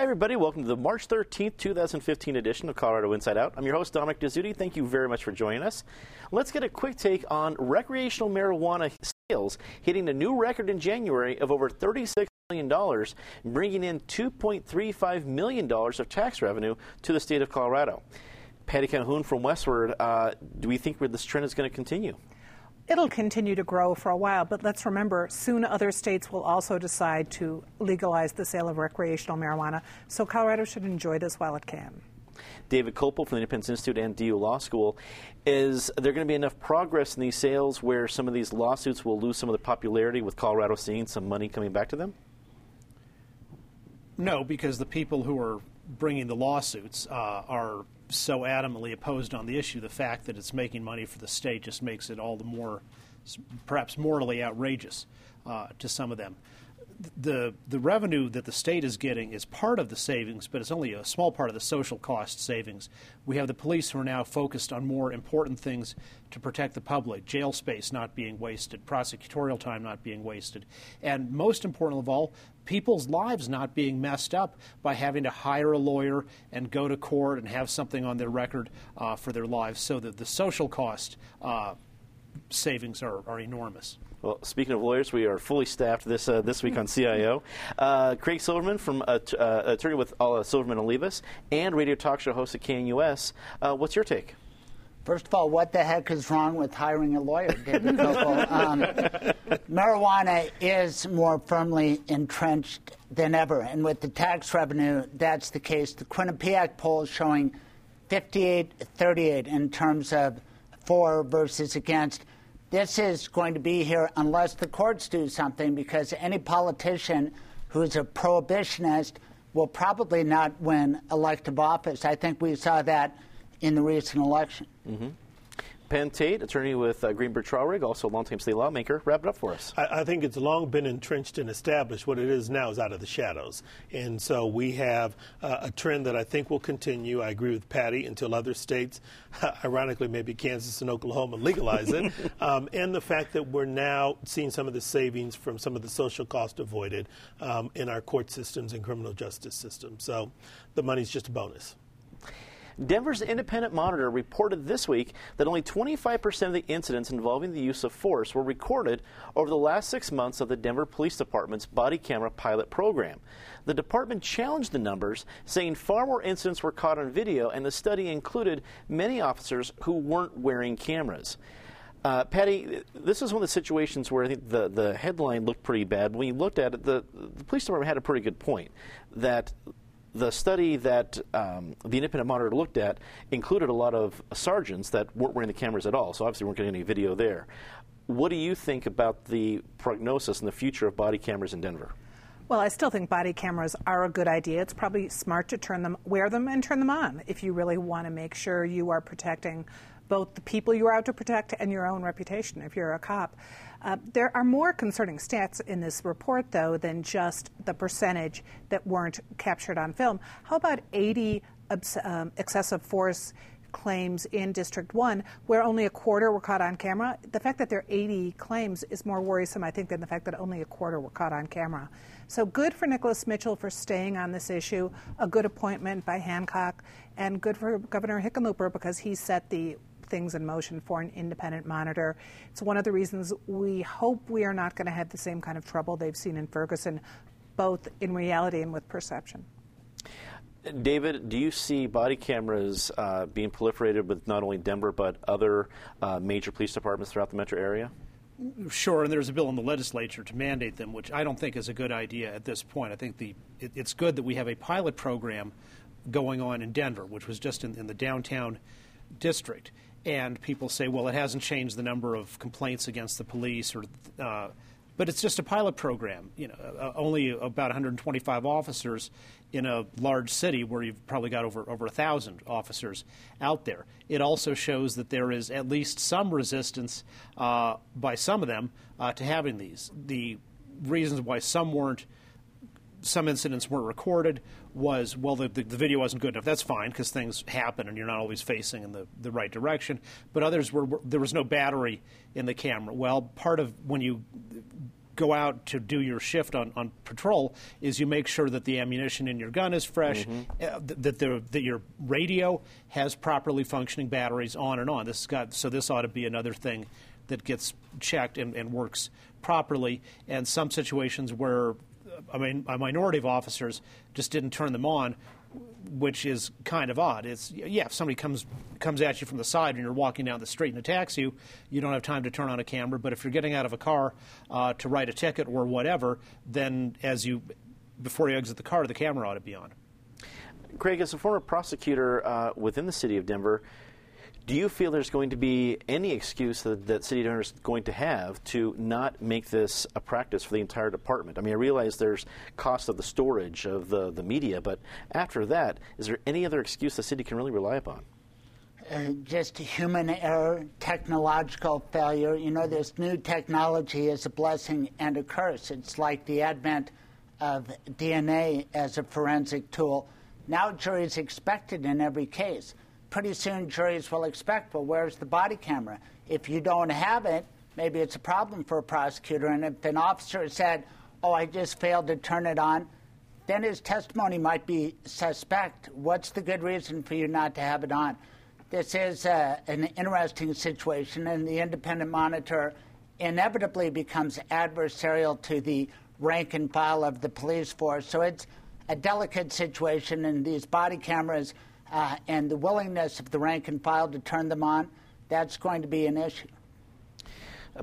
Hi, everybody. Welcome to the March 13th, 2015 edition of Colorado Inside Out. I'm your host, Dominic Dezzutti. Thank you very much for joining us. Let's get a quick take on recreational marijuana sales hitting a new record in January of over $36 million, bringing in $2.35 million of tax revenue to the state of Colorado. Patty Calhoun from Westword, uh, do we think this trend is going to continue? It'll continue to grow for a while, but let's remember soon other states will also decide to legalize the sale of recreational marijuana, so Colorado should enjoy this while it can. David Kopel from the Independence Institute and DU Law School. Is there going to be enough progress in these sales where some of these lawsuits will lose some of the popularity with Colorado seeing some money coming back to them? No, because the people who are bringing the lawsuits uh, are so adamantly opposed on the issue, the fact that it's making money for the state just makes it all the more, perhaps morally outrageous uh, to some of them. The, the revenue that the state is getting is part of the savings, but it's only a small part of the social cost savings. We have the police who are now focused on more important things to protect the public jail space not being wasted, prosecutorial time not being wasted, and most important of all, people's lives not being messed up by having to hire a lawyer and go to court and have something on their record uh, for their lives. So that the social cost uh, savings are, are enormous. Well, speaking of lawyers, we are fully staffed this uh, this week on CIO. Uh, Craig Silverman, from uh, uh, attorney with uh, Silverman and Olivas, and radio talk show host at KNUS. Uh, what's your take? First of all, what the heck is wrong with hiring a lawyer, David um, marijuana is more firmly entrenched than ever, and with the tax revenue, that's the case. The Quinnipiac poll is showing 58-38 in terms of for versus against. This is going to be here unless the courts do something, because any politician who's a prohibitionist will probably not win elective office. I think we saw that in the recent election. Mm-hmm. Penn Tate, attorney with uh, Greenberg Traurig, also a longtime state lawmaker. Wrap it up for us. I, I, think it's long been entrenched and established. What it is now is out of the shadows. And so we have uh, a trend that I think will continue. I agree with Patty until other states, ironically, maybe Kansas and Oklahoma, legalize it. um, and the fact that we're now seeing some of the savings from some of the social cost avoided um, in our court systems and criminal justice system. So the money's just a bonus. Denver's Independent Monitor reported this week that only 25% of the incidents involving the use of force were recorded over the last six months of the Denver Police Department's body camera pilot program. The department challenged the numbers, saying far more incidents were caught on video, and the study included many officers who weren't wearing cameras. Uh, Patty, this is one of the situations where I think the, the headline looked pretty bad. When you looked at it, the, the police department had a pretty good point that the study that um, the independent monitor looked at included a lot of sergeants that weren't wearing the cameras at all, so obviously weren't getting any video there. What do you think about the prognosis and the future of body cameras in Denver? Well, I still think body cameras are a good idea. It's probably smart to turn them, wear them, and turn them on if you really want to make sure you are protecting both the people you're out to protect and your own reputation if you're a cop. Uh, there are more concerning stats in this report, though, than just the percentage that weren't captured on film. How about 80 um, excessive force claims in District 1 where only a quarter were caught on camera? The fact that there are 80 claims is more worrisome, I think, than the fact that only a quarter were caught on camera. So good for Nicholas Mitchell for staying on this issue, a good appointment by Hancock, and good for Governor Hickenlooper because he set the things in motion for an independent monitor. It's one of the reasons we hope we are not going to have the same kind of trouble they've seen in Ferguson, both in reality and with perception. David, do you see body cameras uh, being proliferated with not only Denver but other uh, major police departments throughout the metro area? Sure, and there's a bill in the legislature to mandate them, which I don't think is a good idea at this point. I think the it, it's good that we have a pilot program going on in Denver, which was just in, in the downtown district and people say, well, it hasn't changed the number of complaints against the police, or, uh, but it's just a pilot program. You know, uh, only about 125 officers in a large city where you've probably got over over a thousand officers out there. It also shows that there is at least some resistance uh, by some of them uh, to having these. The reasons why some weren't some incidents weren't recorded was well the, the, the video wasn't good enough that's fine because things happen and you're not always facing in the, the right direction but others were, were, there was no battery in the camera well part of when you go out to do your shift on, on patrol is you make sure that the ammunition in your gun is fresh, uh, th- that, the, that your radio has properly functioning batteries on and on. This has got, so this ought to be another thing that gets checked and, and works properly. And some situations where I mean, a minority of officers just didn't turn them on, which is kind of odd. It's yeah, if somebody comes comes at you from the side and you're walking down the street and attacks you, you don't have time to turn on a camera. But if you're getting out of a car uh, to write a ticket or whatever, then as you before you exit the car, the camera ought to be on. Craig, as a former prosecutor uh, within the city of Denver, do you feel there's going to be any excuse that, that city Denver is going to have to not make this a practice for the entire department? I mean, I realize there's cost of the storage of the, the media, but after that, is there any other excuse the city can really rely upon? Uh, just human error, technological failure. You know, this new technology is a blessing and a curse. It's like the advent of DNA as a forensic tool. Now, juries expect it in every case. Pretty soon, juries will expect, well, where's the body camera? If you don't have it, maybe it's a problem for a prosecutor. And if an officer said, oh, I just failed to turn it on, then his testimony might be suspect. What's the good reason for you not to have it on? This is uh, an interesting situation, and the independent monitor inevitably becomes adversarial to the rank and file of the police force. So it's a delicate situation, and these body cameras uh, and the willingness of the rank and file to turn them on, that's going to be an issue.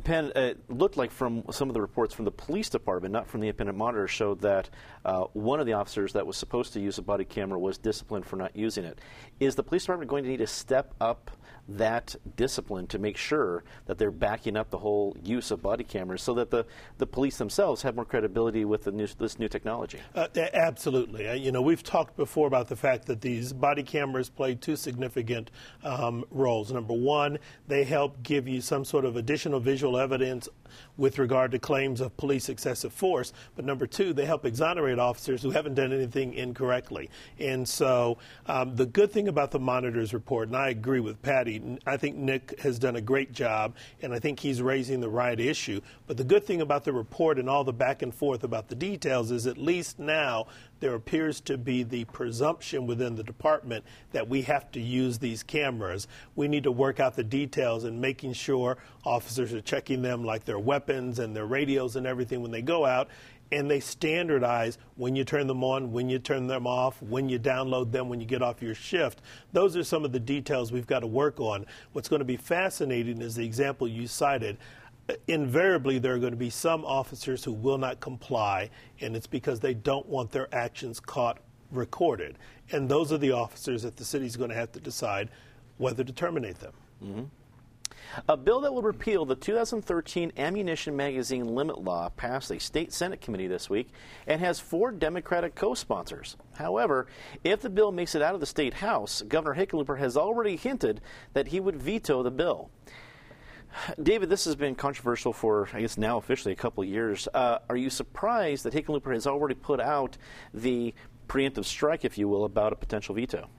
Penn, it looked like from some of the reports from the police department, not from the independent monitor, showed that uh, one of the officers that was supposed to use a body camera was disciplined for not using it. Is the police department going to need to step up that discipline to make sure that they're backing up the whole use of body cameras so that the, the police themselves have more credibility with new, this new technology? Uh, absolutely. Uh, you know, we've talked before about the fact that these body cameras play two significant um, roles. Number one, they help give you some sort of additional visual evidence with regard to claims of police excessive force. But number two, they help exonerate officers who haven't done anything incorrectly. And so um, the good thing about the monitor's report, and I agree with Patty, I think Nick has done a great job, and I think he's raising the right issue. But the good thing about the report and all the back and forth about the details is at least now there appears to be the presumption within the department that we have to use these cameras. We need to work out the details and making sure officers are checking them like their weapons and their radios and everything when they go out. And they standardize when you turn them on, when you turn them off, when you download them, when you get off your shift. Those are some of the details we've got to work on. What's going to be fascinating is the example you cited invariably there are going to be some officers who will not comply, and it's because they don't want their actions caught recorded. And those are the officers that the city is going to have to decide whether to terminate them. Mm-hmm. A bill that will repeal the 2013 ammunition magazine limit law passed a state Senate committee this week and has four Democratic co sponsors. However, if the bill makes it out of the state House, Governor Hickenlooper has already hinted that he would veto the bill. David, this has been controversial for, I guess, now officially a couple of years. Uh, are you surprised that Hickenlooper has already put out the preemptive strike, if you will, about a potential veto?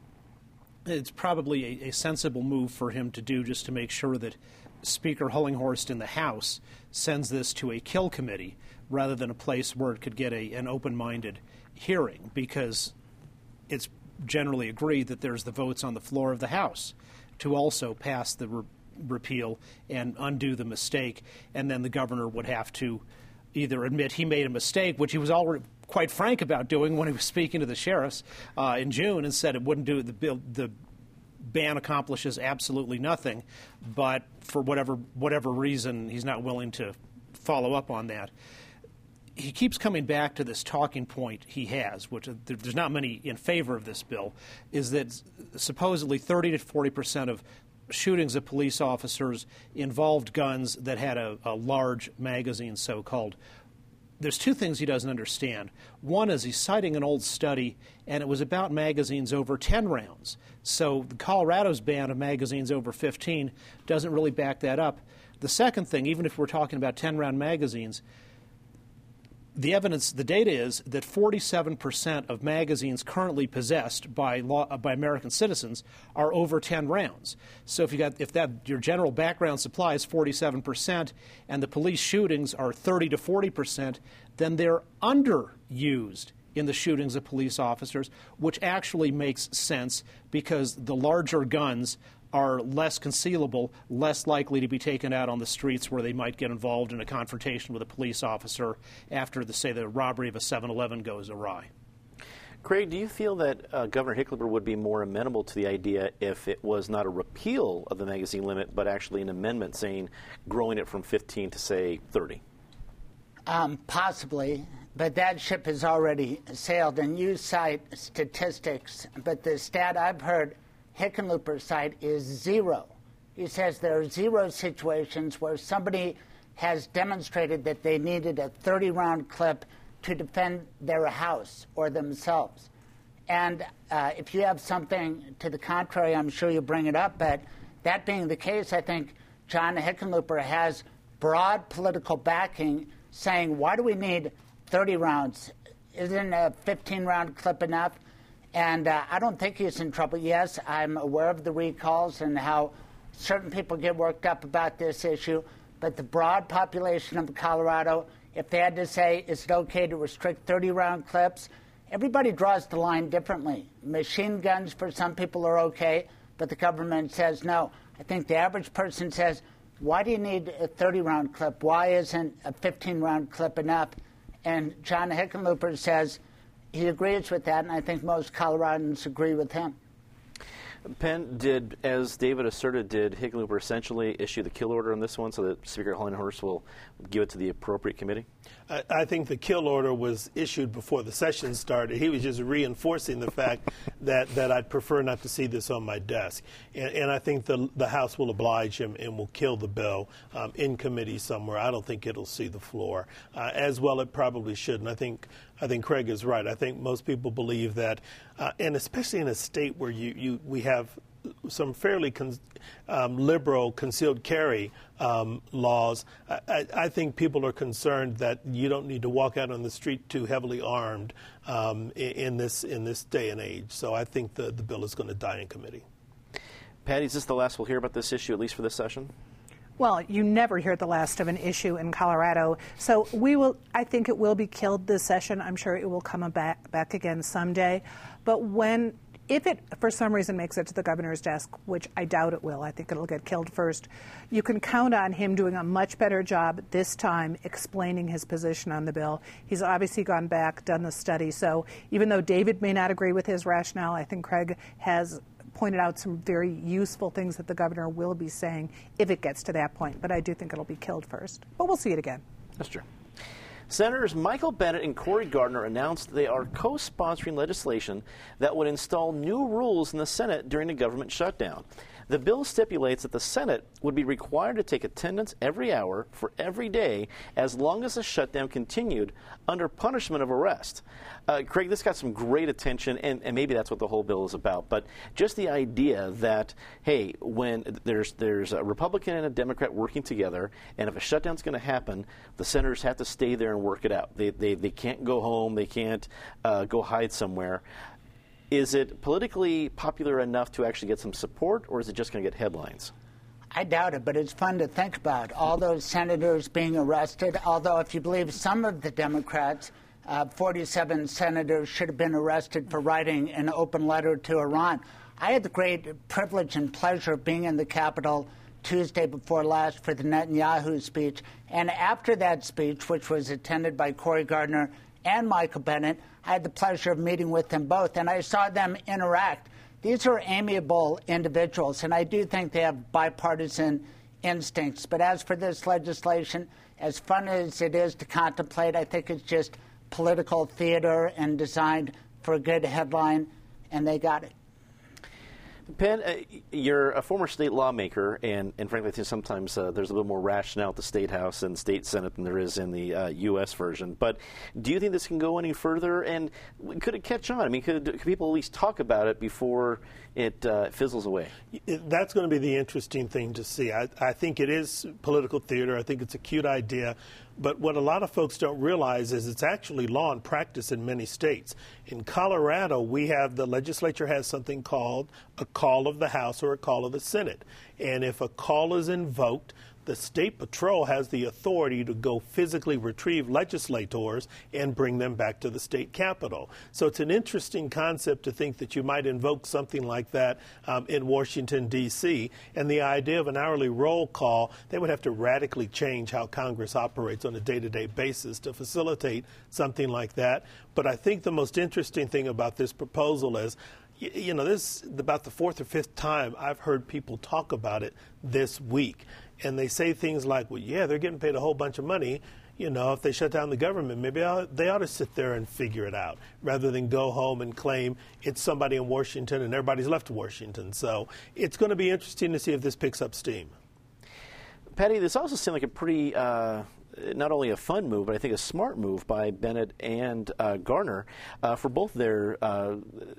It's probably a, a sensible move for him to do just to make sure that Speaker Hullinghorst in the House sends this to a kill committee rather than a place where it could get a, an open minded hearing because it's generally agreed that there's the votes on the floor of the House to also pass the re- repeal and undo the mistake, and then the governor would have to either admit he made a mistake, which he was already quite frank about doing when he was speaking to the sheriffs uh, in June, and said it wouldn't do the bill. The ban accomplishes absolutely nothing, but for whatever whatever reason, he's not willing to follow up on that. He keeps coming back to this talking point he has, which uh, there's not many in favor of this bill, is that supposedly 30 to 40 percent of shootings of police officers involved guns that had a, a large magazine, so called. There's two things he doesn't understand. One is he's citing an old study, and it was about magazines over 10 rounds. So Colorado's ban of magazines over 15 doesn't really back that up. The second thing, even if we're talking about 10 round magazines, the evidence, the data is that 47% of magazines currently possessed by law, uh, by American citizens are over 10 rounds. So if you got if that your general background supply is 47% and the police shootings are 30 to 40%, then they're underused in the shootings of police officers, which actually makes sense because the larger guns are less concealable, less likely to be taken out on the streets where they might get involved in a confrontation with a police officer after, the, say, the robbery of a 7 Eleven goes awry. Craig, do you feel that uh, Governor Hickenlooper would be more amenable to the idea if it was not a repeal of the magazine limit, but actually an amendment saying growing it from 15 to, say, 30? Um, possibly, but that ship has already sailed. And you cite statistics, but the stat I've heard Hickenlooper's side is zero. He says there are zero situations where somebody has demonstrated that they needed a 30 round clip to defend their house or themselves. And uh, if you have something to the contrary, I'm sure you'll bring it up. But that being the case, I think John Hickenlooper has broad political backing saying, why do we need 30 rounds? Isn't a 15 round clip enough? And uh, I don't think he's in trouble. Yes, I'm aware of the recalls and how certain people get worked up about this issue. But the broad population of Colorado, if they had to say, is it okay to restrict 30 round clips? Everybody draws the line differently. Machine guns for some people are okay, but the government says no. I think the average person says, why do you need a 30 round clip? Why isn't a 15 round clip enough? And John Hickenlooper says, he agrees with that, and I think most Coloradans agree with him. Penn, did, as David asserted, did Hickenlooper essentially issue the kill order on this one so that Speaker Hullinghorst will give it to the appropriate committee? I, I think the kill order was issued before the session started. He was just reinforcing the fact that, that I'd prefer not to see this on my desk. And, and I think the, the House will oblige him and will kill the bill um, in committee somewhere. I don't think it'll see the floor. Uh, as well, it probably should. And I think I think Craig is right. I think most people believe that, uh, and especially in a state where you, you we have some fairly con- um, liberal concealed carry um, laws, I, I, think people are concerned that you don't need to walk out on the street too heavily armed um, in, in, this in this day and age. So I think the, the bill is going to die in committee. Patty, is this the last we'll hear about this issue, at least for this session? Well, you never hear the last of an issue in Colorado. So we will. I think it will be killed this session. I'm sure it will come back back again someday. But when if it for some reason makes it to the governor's desk, which I doubt it will, I think it'll get killed first, you can count on him doing a much better job this time explaining his position on the bill. He's obviously gone back, done the study. So even though David may not agree with his rationale, I think Craig has pointed out some very useful things that the governor will be saying if it gets to that point. But I do think it'll be killed first. But we'll see it again. That's true. Senators Michael Bennet and Cory Gardner announced they are co sponsoring legislation that would install new rules in the Senate during a government shutdown. The bill stipulates that the Senate would be required to take attendance every hour for every day as long as the shutdown continued under punishment of arrest. Uh, Craig, this got some great attention, and, and, maybe that's what the whole bill is about. But just the idea that, hey, when there's there's a Republican and a Democrat working together, and if a shutdown's going to happen, the senators have to stay there and work it out. They, they, they can't go home, they can't uh, go hide somewhere. Is it politically popular enough to actually get some support, or is it just going to get headlines? I doubt it, but it's fun to think about. All those senators being arrested, although, if you believe some of the Democrats, uh, 47 senators should have been arrested for writing an open letter to Iran. I had the great privilege and pleasure of being in the Capitol Tuesday before last for the Netanyahu speech. And after that speech, which was attended by Cory Gardner and Michael Bennet, I had the pleasure of meeting with them both, and I saw them interact. These are amiable individuals, and I do think they have bipartisan instincts. But as for this legislation, as fun as it is to contemplate, I think it's just political theater and designed for a good headline, and they got it. Penn, uh, you're a former state lawmaker, and, and frankly, I think sometimes uh, there's a little more rationale at the state house and state senate than there is in the uh, U.S. version. But do you think this can go any further? And could it catch on? I mean, could, could people at least talk about it before it uh, fizzles away? That's going to be the interesting thing to see. I, I think it is political theater. I think it's a cute idea. But what a lot of folks don't realize is it's actually law and practice in many states. In Colorado, we have the legislature has something called a call of the House or a call of the Senate. And if a call is invoked, the state patrol has the authority to go physically retrieve legislators and bring them back to the state capitol. So it's an interesting concept to think that you might invoke something like that um, in Washington, D.C. And the idea of an hourly roll call, they would have to radically change how Congress operates on a day to day basis to facilitate something like that. But I think the most interesting thing about this proposal is you know, this is about the fourth or fifth time I've heard people talk about it this week and they say things like, well, yeah, they're getting paid a whole bunch of money. You know, if they shut down the government, maybe they ought to sit there and figure it out rather than go home and claim it's somebody in Washington and everybody's left Washington. So it's going to be interesting to see if this picks up steam. Patty, this also seemed like a pretty uh, not only a fun move, but I think a smart move by Bennet and uh, Gardner uh, for both their. Uh,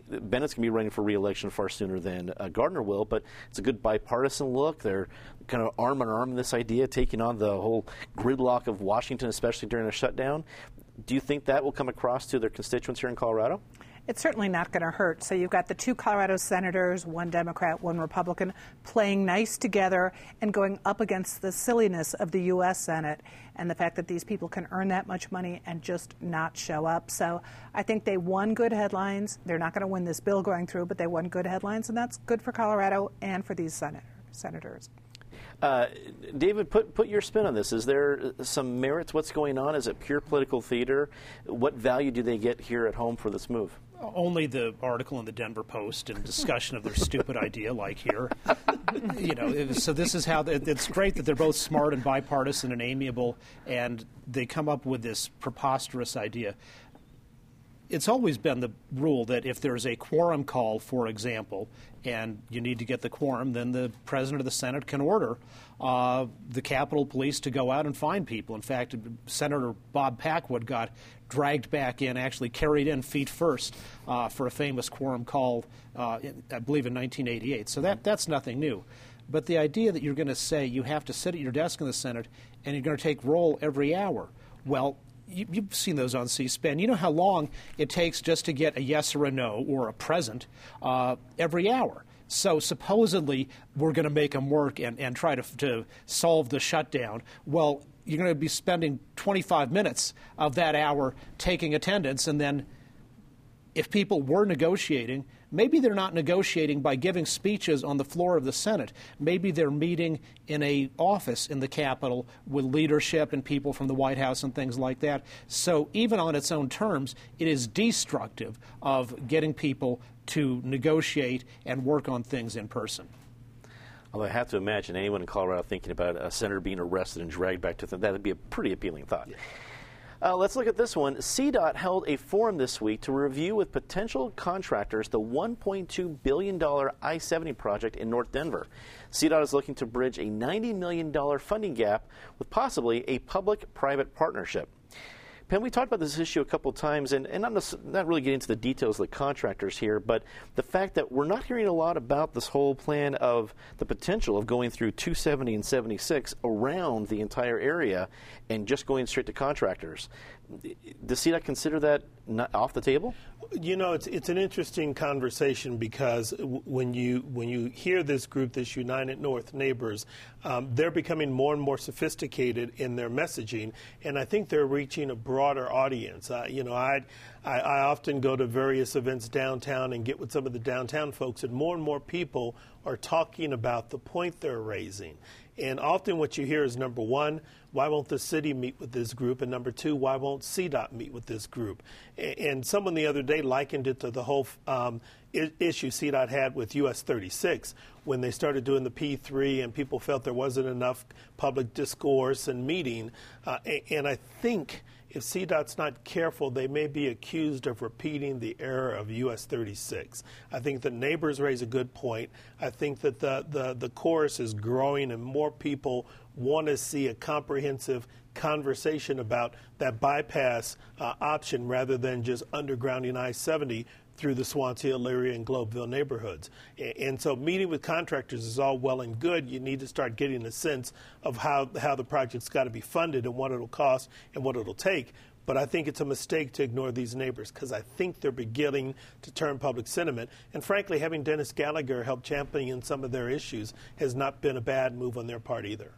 Bennet's going to be running for reelection far sooner than uh, Gardner will, but it's a good bipartisan look. They're kind of arm in arm in this idea, taking on the whole gridlock of Washington, especially during a shutdown. Do you think that will come across to their constituents here in Colorado? It's certainly not going to hurt. So you've got the two Colorado senators, one Democrat, one Republican, playing nice together and going up against the silliness of the U.S. Senate and the fact that these people can earn that much money and just not show up. So I think they won good headlines. They're not going to win this bill going through, but they won good headlines, and that's good for Colorado and for these senator, senators. Uh, David, put put your spin on this. Is there some merits? What's going on? Is it pure political theater? What value do they get here at home for this move? Only the article in the Denver Post and discussion of their stupid idea, like here. You know, so this is how it's great that they're both smart and bipartisan and amiable, and they come up with this preposterous idea. It's always been the rule that if there's a quorum call, for example, and you need to get the quorum, then the president of the Senate can order uh, the Capitol Police to go out and find people. In fact, Senator Bob Packwood got dragged back in, actually carried in feet first uh, for a famous quorum call, uh, in, I believe, in 1988. So that, that's nothing new. But the idea that you're going to say you have to sit at your desk in the Senate and you're going to take roll every hour, well, you, have seen those on C-SPAN. You know how long it takes just to get a yes or a no or a present uh, every hour. So supposedly we're going to make them work and, and try to, to solve the shutdown. Well, you're going to be spending 25 minutes of that hour taking attendance, and then if people were negotiating, maybe they're not negotiating by giving speeches on the floor of the Senate. Maybe they're meeting in a office in the Capitol with leadership and people from the White House and things like that. So even on its own terms, it is destructive of getting people to negotiate and work on things in person. Although I have to imagine anyone in Colorado thinking about a senator being arrested and dragged back to the, that would be a pretty appealing thought. Yeah. Uh, let's look at this one. CDOT held a forum this week to review with potential contractors the $1.2 billion I 70 project in North Denver. CDOT is looking to bridge a $90 million funding gap with possibly a public private partnership. Penn, we talked about this issue a couple times, and, and not, not really getting into the details of the contractors here, but the fact that we're not hearing a lot about this whole plan of the potential of going through 270 and 76 around the entire area and just going straight to contractors. Does CDOT consider that off the table? You know, it's it's an interesting conversation because when you when you hear this group, this United North Neighbors, um, they're becoming more and more sophisticated in their messaging, and I think they're reaching a broader audience. Uh, you know, I, I I often go to various events downtown and get with some of the downtown folks, and more and more people are talking about the point they're raising. And often what you hear is number one, why won't the city meet with this group? And number two, why won't CDOT meet with this group? And someone the other day likened it to the whole um, issue CDOT had with US 36 when they started doing the P3 and people felt there wasn't enough public discourse and meeting. Uh, and I think if CDOT's not careful, they may be accused of repeating the error of US 36. I think the neighbors raise a good point. I think that the, the, the chorus is growing and more people want to see a comprehensive conversation about that bypass uh, option rather than just undergrounding I 70 through the Swansea, Elyria, and Globeville neighborhoods. And so meeting with contractors is all well and good. You need to start getting a sense of how, how the project's got to be funded and what it'll cost and what it'll take. But I think it's a mistake to ignore these neighbors because I think they're beginning to turn public sentiment. And frankly, having Dennis Gallagher help champion some of their issues has not been a bad move on their part either.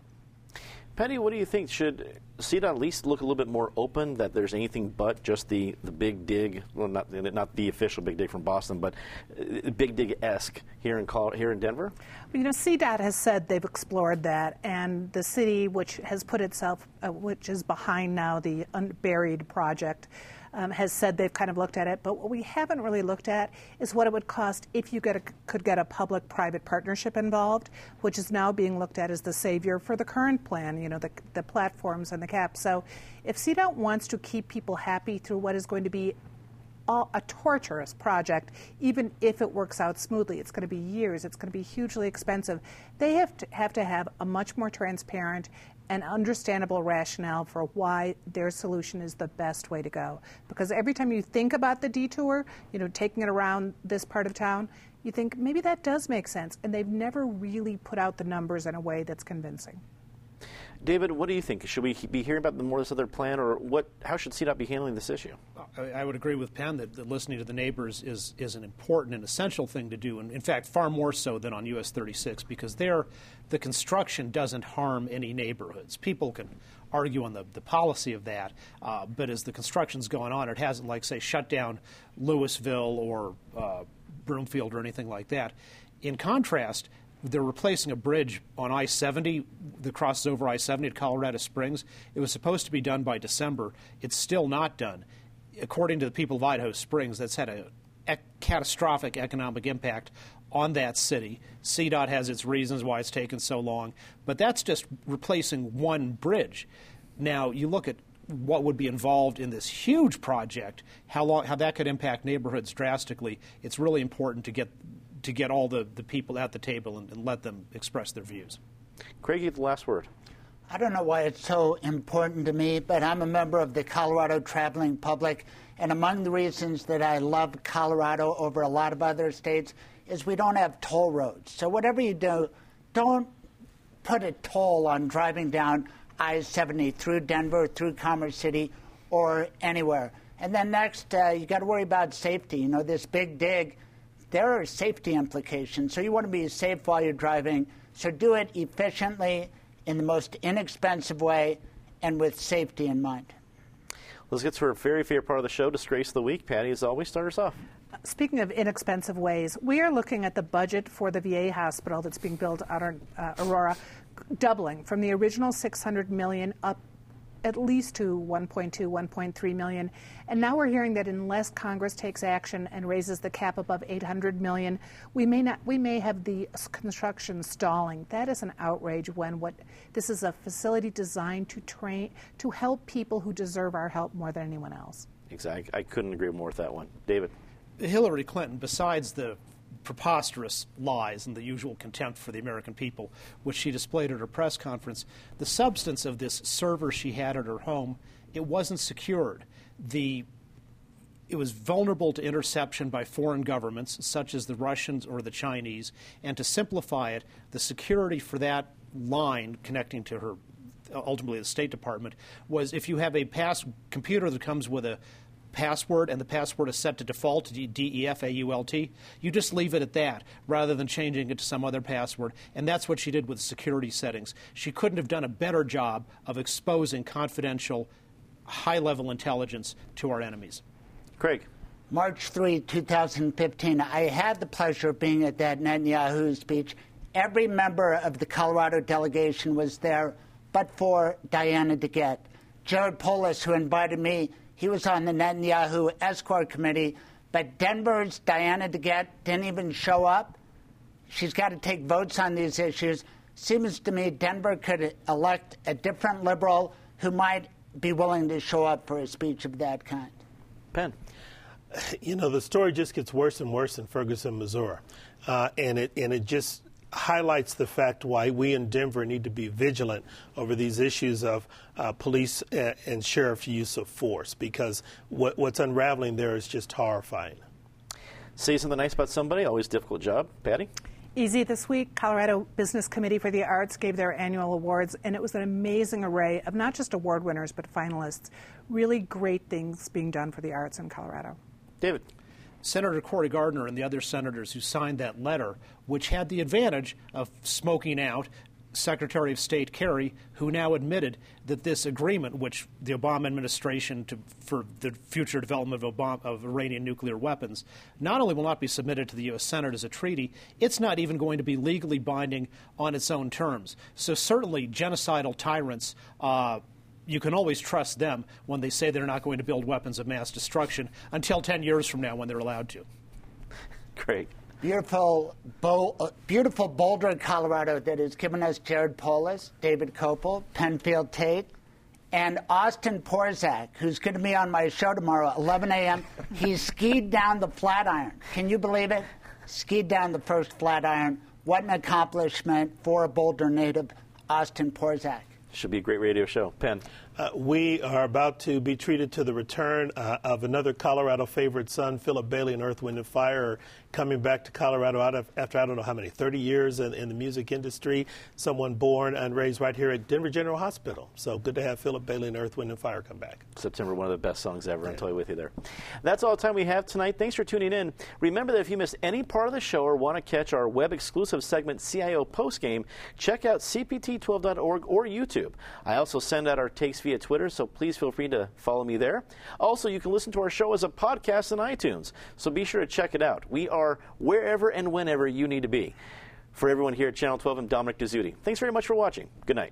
Patty, what do you think? Should CDOT at least look a little bit more open that there's anything but just the, the big dig, well, not, not the official big dig from Boston, but uh, big dig esque here in, here in Denver? You know, CDOT has said they've explored that, and the city, which has put itself, uh, which is behind now the unburied project, um, has said they've kind of looked at it. But what we haven't really looked at is what it would cost if you get a, could get a public private partnership involved, which is now being looked at as the savior for the current plan, you know, the, the platforms and the cap. So if CDOT wants to keep people happy through what is going to be a torturous project, even if it works out smoothly. It's going to be years. It's going to be hugely expensive. They have to have to have a much more transparent an understandable rationale for why their solution is the best way to go. Because every time you think about the detour, you know, taking it around this part of town, you think maybe that does make sense. And they've never really put out the numbers in a way that's convincing. David, what do you think? Should we be hearing about more this other plan, or what? How should CDOT be handling this issue? I, would agree with Penn that, that, listening to the neighbors is is an important and essential thing to do, and in fact, far more so than on US 36 because there, the construction doesn't harm any neighborhoods. People can argue on the, the policy of that, uh, but as the construction's going on, it hasn't, like say, shut down Louisville or uh, Broomfield or anything like that. In contrast, they're replacing a bridge on I 70 that crosses over I 70 at Colorado Springs. It was supposed to be done by December. It's still not done. According to the people of Idaho Springs, that's had a, catastrophic economic impact on that city. CDOT has its reasons why it's taken so long, but that's just replacing one bridge. Now, you look at what would be involved in this huge project, how long, how that could impact neighborhoods drastically. It's really important to get to get all the, the people at the table and, and let them express their views. Craig, you have the last word. I don't know why it's so important to me, but I'm a member of the Colorado Traveling Public, and among the reasons that I love Colorado over a lot of other states is we don't have toll roads. So whatever you do, don't put a toll on driving down I-70 through Denver, through Commerce City, or anywhere. And then next, uh, you got to worry about safety. You know, this big dig there are safety implications. So you want to be safe while you're driving. So do it efficiently in the most inexpensive way and with safety in mind. Let's get to our very favorite part of the show, Disgrace of the Week. Patty, as always, start us off. Speaking of inexpensive ways, we are looking at the budget for the VA hospital that's being built out in uh, Aurora, doubling from the original 600 million up at least to 1.2, 1.3 million. And now we're hearing that unless Congress takes action and raises the cap above 800 million, we may not we may have the construction stalling. That is an outrage when what this is a facility designed to train to help people who deserve our help more than anyone else. Exactly. I couldn't agree more with that one. David. Hillary Clinton, besides the preposterous lies and the usual contempt for the American people, which she displayed at her press conference, the substance of this server she had at her home, it wasn't secured. The it was vulnerable to interception by foreign governments, such as the Russians or the Chinese. And to simplify it, the security for that line connecting to her, ultimately the State Department, was if you have a pass computer that comes with a password and the password is set to default to D-E-F-A-U-L-T, you just leave it at that rather than changing it to some other password. And that's what she did with security settings. She couldn't have done a better job of exposing confidential, high level intelligence to our enemies. Craig. March 3, 2015, I had the pleasure of being at that Netanyahu speech. Every member of the Colorado delegation was there, but for Diana DeGette. Jared Polis, who invited me he was on the Netanyahu escort committee, but Denver's Diana DeGette didn't even show up. She's got to take votes on these issues. Seems to me Denver could elect a different liberal who might be willing to show up for a speech of that kind. Penn. You know, the story just gets worse and worse in Ferguson, Missouri. Uh, and it and it just highlights the fact why we in Denver need to be vigilant over these issues of uh, police and sheriff use of force because what, what's unraveling there is just horrifying. say something nice about somebody, always difficult job. Patty? Easy this week, Colorado Business Committee for the Arts gave their annual awards, and it was an amazing array of not just award winners, but finalists. Really great things being done for the arts in Colorado. David? Senator Cory Gardner and the other senators who signed that letter, which had the advantage of smoking out Secretary of State Kerry, who now admitted that this agreement, which the Obama administration to, for the future development of, Obama, of, Iranian nuclear weapons, not only will not be submitted to the U.S. Senate as a treaty, it's not even going to be legally binding on its own terms. So certainly, genocidal tyrants. Uh, you can always trust them when they say they're not going to build weapons of mass destruction until 10 years from now when they're allowed to. Great beautiful, Bo- uh, beautiful Boulder, Colorado, that has given us Jared Polis, David Kopel, Penfield Tate, and Austin Porzak, who's going to be on my show tomorrow, 11 a.m. he skied down the Flatiron. Can you believe it? Skied down the first Flatiron. What an accomplishment for a Boulder native, Austin Porzak. Should be a great radio show. Penn. Uh, we are about to be treated to the return uh, of another Colorado favorite son, Philip Bailey and Earth, Wind, and Fire, coming back to Colorado out of, after I don't know how many, 30 years in, in, the music industry. Someone born and raised right here at Denver General Hospital. So good to have Philip Bailey and Earth, Wind, and Fire come back. September, one of the best songs ever. Yeah. I'm totally with you there. That's all the time we have tonight. Thanks for tuning in. Remember that if you missed any part of the show or want to catch our web exclusive segment, CIO Postgame, check out CPT12.org or YouTube. I also send out our takes via Twitter, so please feel free to follow me there. Also, you can listen to our show as a podcast on iTunes, so be sure to check it out. We are wherever and whenever you need to be. For everyone here at Channel 12, I'm Dominic Dezzutti. Thanks very much for watching. Good night.